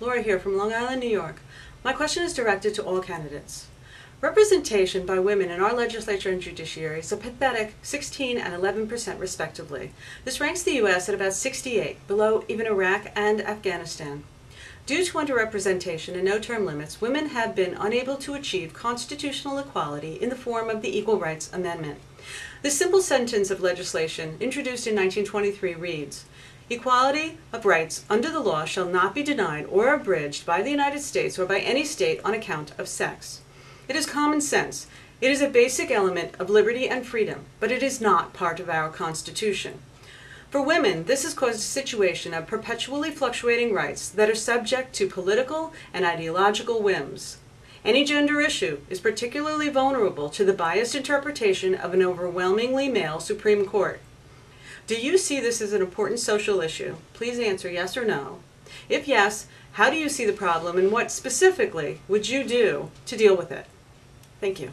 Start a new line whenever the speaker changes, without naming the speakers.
Laura here from Long Island, New York. My question is directed to all candidates. Representation by women in our legislature and judiciary is a pathetic 16 and 11 percent respectively. This ranks the U.S. at about 68, below even Iraq and Afghanistan. Due to underrepresentation and no term limits, women have been unable to achieve constitutional equality in the form of the Equal Rights Amendment. This simple sentence of legislation, introduced in 1923, reads Equality of rights under the law shall not be denied or abridged by the United States or by any state on account of sex. It is common sense. It is a basic element of liberty and freedom, but it is not part of our Constitution. For women, this has caused a situation of perpetually fluctuating rights that are subject to political and ideological whims. Any gender issue is particularly vulnerable to the biased interpretation of an overwhelmingly male Supreme Court. Do you see this as an important social issue? Please answer yes or no. If yes, how do you see the problem and what specifically would you do to deal with it? Thank you.